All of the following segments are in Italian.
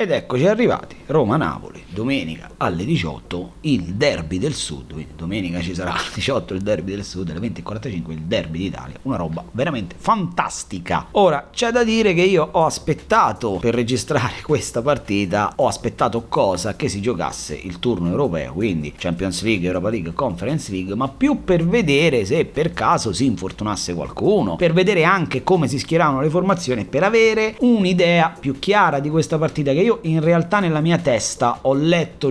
Ed eccoci arrivati, Roma-Napoli, domenica alle 18, il derby del sud, quindi domenica ci sarà alle 18 il derby del sud, alle 20.45 il derby d'Italia, una roba veramente fantastica. Ora, c'è da dire che io ho aspettato per registrare questa partita, ho aspettato cosa? Che si giocasse il turno europeo, quindi Champions League, Europa League, Conference League, ma più per vedere se per caso si infortunasse qualcuno, per vedere anche come si schieravano le formazioni, per avere un'idea più chiara di questa partita che io in realtà nella mia testa ho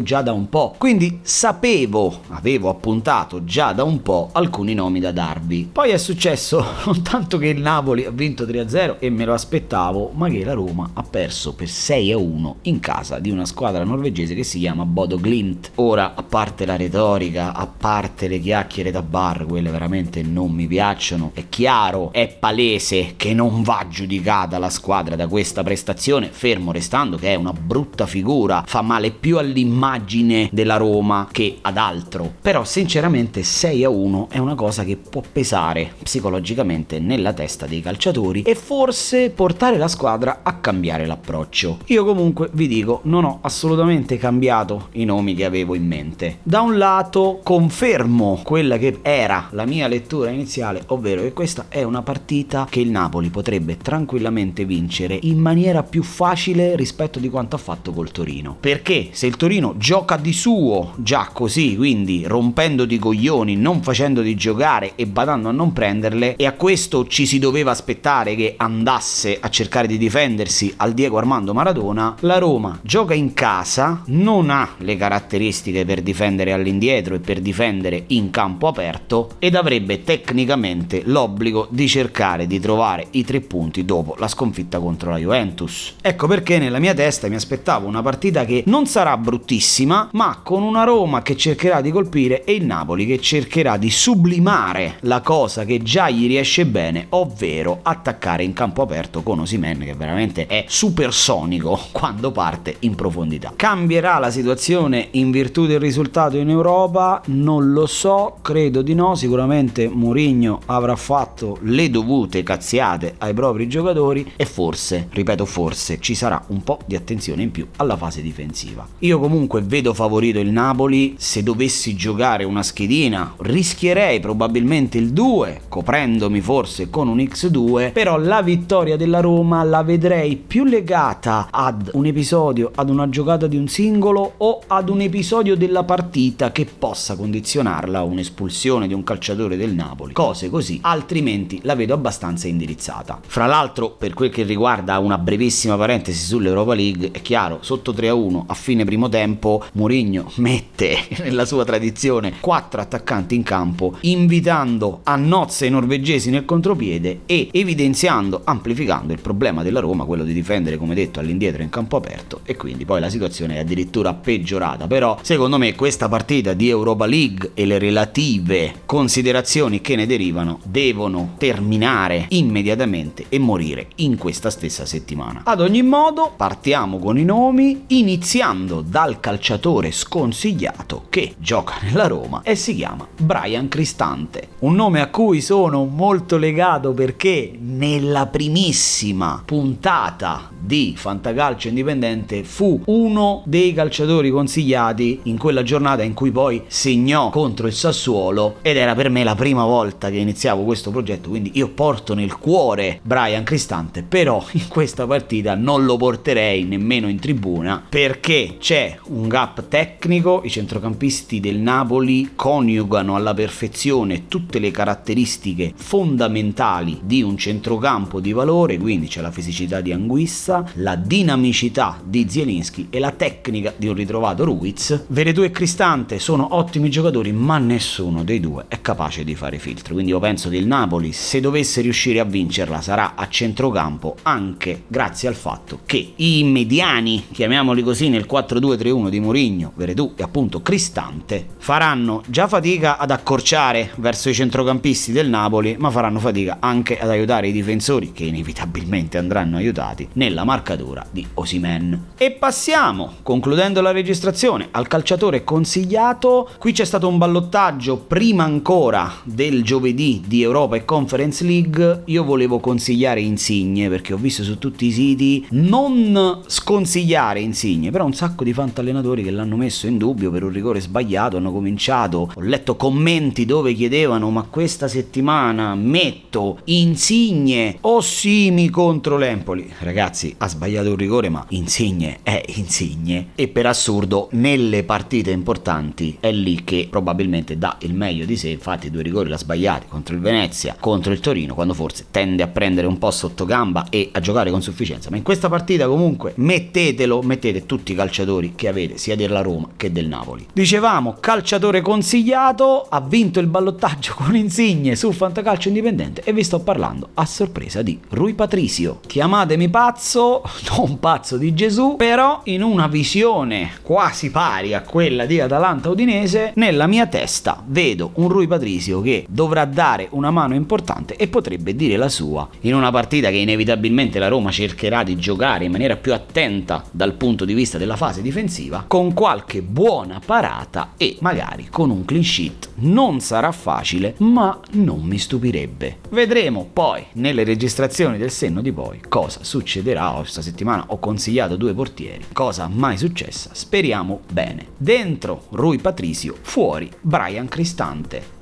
già da un po', quindi sapevo, avevo appuntato già da un po' alcuni nomi da darvi. Poi è successo non tanto che il Napoli ha vinto 3-0 e me lo aspettavo, ma che la Roma ha perso per 6-1 in casa di una squadra norvegese che si chiama Bodo Glint. Ora, a parte la retorica, a parte le chiacchiere da bar, quelle veramente non mi piacciono, è chiaro, è palese che non va giudicata la squadra da questa prestazione, fermo restando che è una brutta figura, fa male più all'immagine della Roma che ad altro. Però sinceramente 6 a 1 è una cosa che può pesare psicologicamente nella testa dei calciatori e forse portare la squadra a cambiare l'approccio. Io comunque vi dico, non ho assolutamente cambiato i nomi che avevo in mente. Da un lato confermo quella che era la mia lettura iniziale, ovvero che questa è una partita che il Napoli potrebbe tranquillamente vincere in maniera più facile rispetto di quanto ha fatto col Torino. Perché se il Torino gioca di suo già così, quindi rompendo di coglioni, non facendo di giocare e badando a non prenderle, e a questo ci si doveva aspettare che andasse a cercare di difendersi al Diego Armando Maradona, la Roma gioca in casa, non ha le caratteristiche per difendere all'indietro e per difendere in campo aperto ed avrebbe tecnicamente l'obbligo di cercare di trovare i tre punti dopo la sconfitta contro la Juventus. Ecco perché nella mia testa mi aspettavo una partita che non sarà bruttissima, ma con una Roma che cercherà di colpire e il Napoli che cercherà di sublimare la cosa che già gli riesce bene, ovvero attaccare in campo aperto con Osimen che veramente è supersonico quando parte in profondità. Cambierà la situazione in virtù del risultato in Europa? Non lo so, credo di no, sicuramente Mourinho avrà fatto le dovute cazziate ai propri giocatori e forse, ripeto forse, ci sarà un po' di attenzione in più alla fase difensiva. Io comunque vedo favorito il Napoli, se dovessi giocare una schedina rischierei probabilmente il 2, coprendomi forse con un X2, però la vittoria della Roma la vedrei più legata ad un episodio, ad una giocata di un singolo o ad un episodio della partita che possa condizionarla a un'espulsione di un calciatore del Napoli, cose così, altrimenti la vedo abbastanza indirizzata. Fra l'altro, per quel che riguarda una brevissima parentesi sull'Europa League, è chiaro, sotto 3-1 a fine primo tempo, Mourinho mette nella sua tradizione quattro attaccanti in campo, invitando a nozze i norvegesi nel contropiede e evidenziando, amplificando il problema della Roma, quello di difendere, come detto, all'indietro in campo aperto e quindi poi la situazione è addirittura peggiorata. Però, secondo me, questa partita di Europa League e le relative considerazioni che ne derivano devono terminare immediatamente e morire in questa stessa settimana. Ad ogni modo, partiamo con i nomi, iniziando dal calciatore sconsigliato che gioca nella Roma e si chiama Brian Cristante. Un nome a cui sono molto legato perché nella primissima puntata di Fantacalcio Indipendente fu uno dei calciatori consigliati in quella giornata in cui poi segnò contro il Sassuolo ed era per me la prima volta che iniziavo questo progetto, quindi io porto nel cuore Brian Cristante, però in questa partita non lo porterei nemmeno in tribuna perché c'è un gap tecnico, i centrocampisti del Napoli coniugano alla perfezione tutte le caratteristiche fondamentali di un centrocampo di valore, quindi c'è la fisicità di Anguissa, la dinamicità di Zielinski e la tecnica di un ritrovato Ruiz. Veretù e Cristante sono ottimi giocatori, ma nessuno dei due è capace di fare filtro. Quindi io penso che il Napoli, se dovesse riuscire a vincerla, sarà a centrocampo anche grazie al fatto che i mediani, chiamiamoli così, nel 4-2 4-2-3-1 di Mourinho, Veredù e appunto Cristante, faranno già fatica ad accorciare verso i centrocampisti del Napoli, ma faranno fatica anche ad aiutare i difensori, che inevitabilmente andranno aiutati, nella marcatura di Osimen. E passiamo, concludendo la registrazione, al calciatore consigliato. Qui c'è stato un ballottaggio prima ancora del giovedì di Europa e Conference League. Io volevo consigliare Insigne perché ho visto su tutti i siti non sconsigliare Insigne, però un sacco di fantallenatori che l'hanno messo in dubbio per un rigore sbagliato, hanno cominciato, ho letto commenti dove chiedevano ma questa settimana metto Insigne o Simi contro l'Empoli. Ragazzi, ha sbagliato un rigore, ma Insigne è Insigne. E per assurdo nelle partite importanti è lì che probabilmente dà il meglio di sé, infatti due rigori l'ha sbagliati contro il Venezia, contro il Torino, quando forse tende a prendere un po' sotto gamba e a giocare con sufficienza, ma in questa partita comunque mettetelo, mettete tutti i calciatori che avete sia della Roma che del Napoli. Dicevamo, calciatore consigliato, ha vinto il ballottaggio con Insigne su Fantacalcio Indipendente e vi sto parlando a sorpresa di Rui Patricio. Chiamatemi pazzo, non pazzo di Gesù, però in una visione quasi pari a quella di Atalanta Udinese, nella mia testa vedo un Rui Patricio che dovrà dare una mano importante e potrebbe dire la sua in una partita che inevitabilmente la Roma cercherà di giocare in maniera più attenta dal punto di vista della fase difensiva, con qualche buona parata e magari con un clean sheet. Non sarà facile, ma non mi stupirebbe. Vedremo poi nelle registrazioni del senno di poi cosa succederà. Questa settimana ho consigliato due portieri, cosa mai successa. Speriamo bene. Dentro Rui Patricio, fuori Brian Cristante.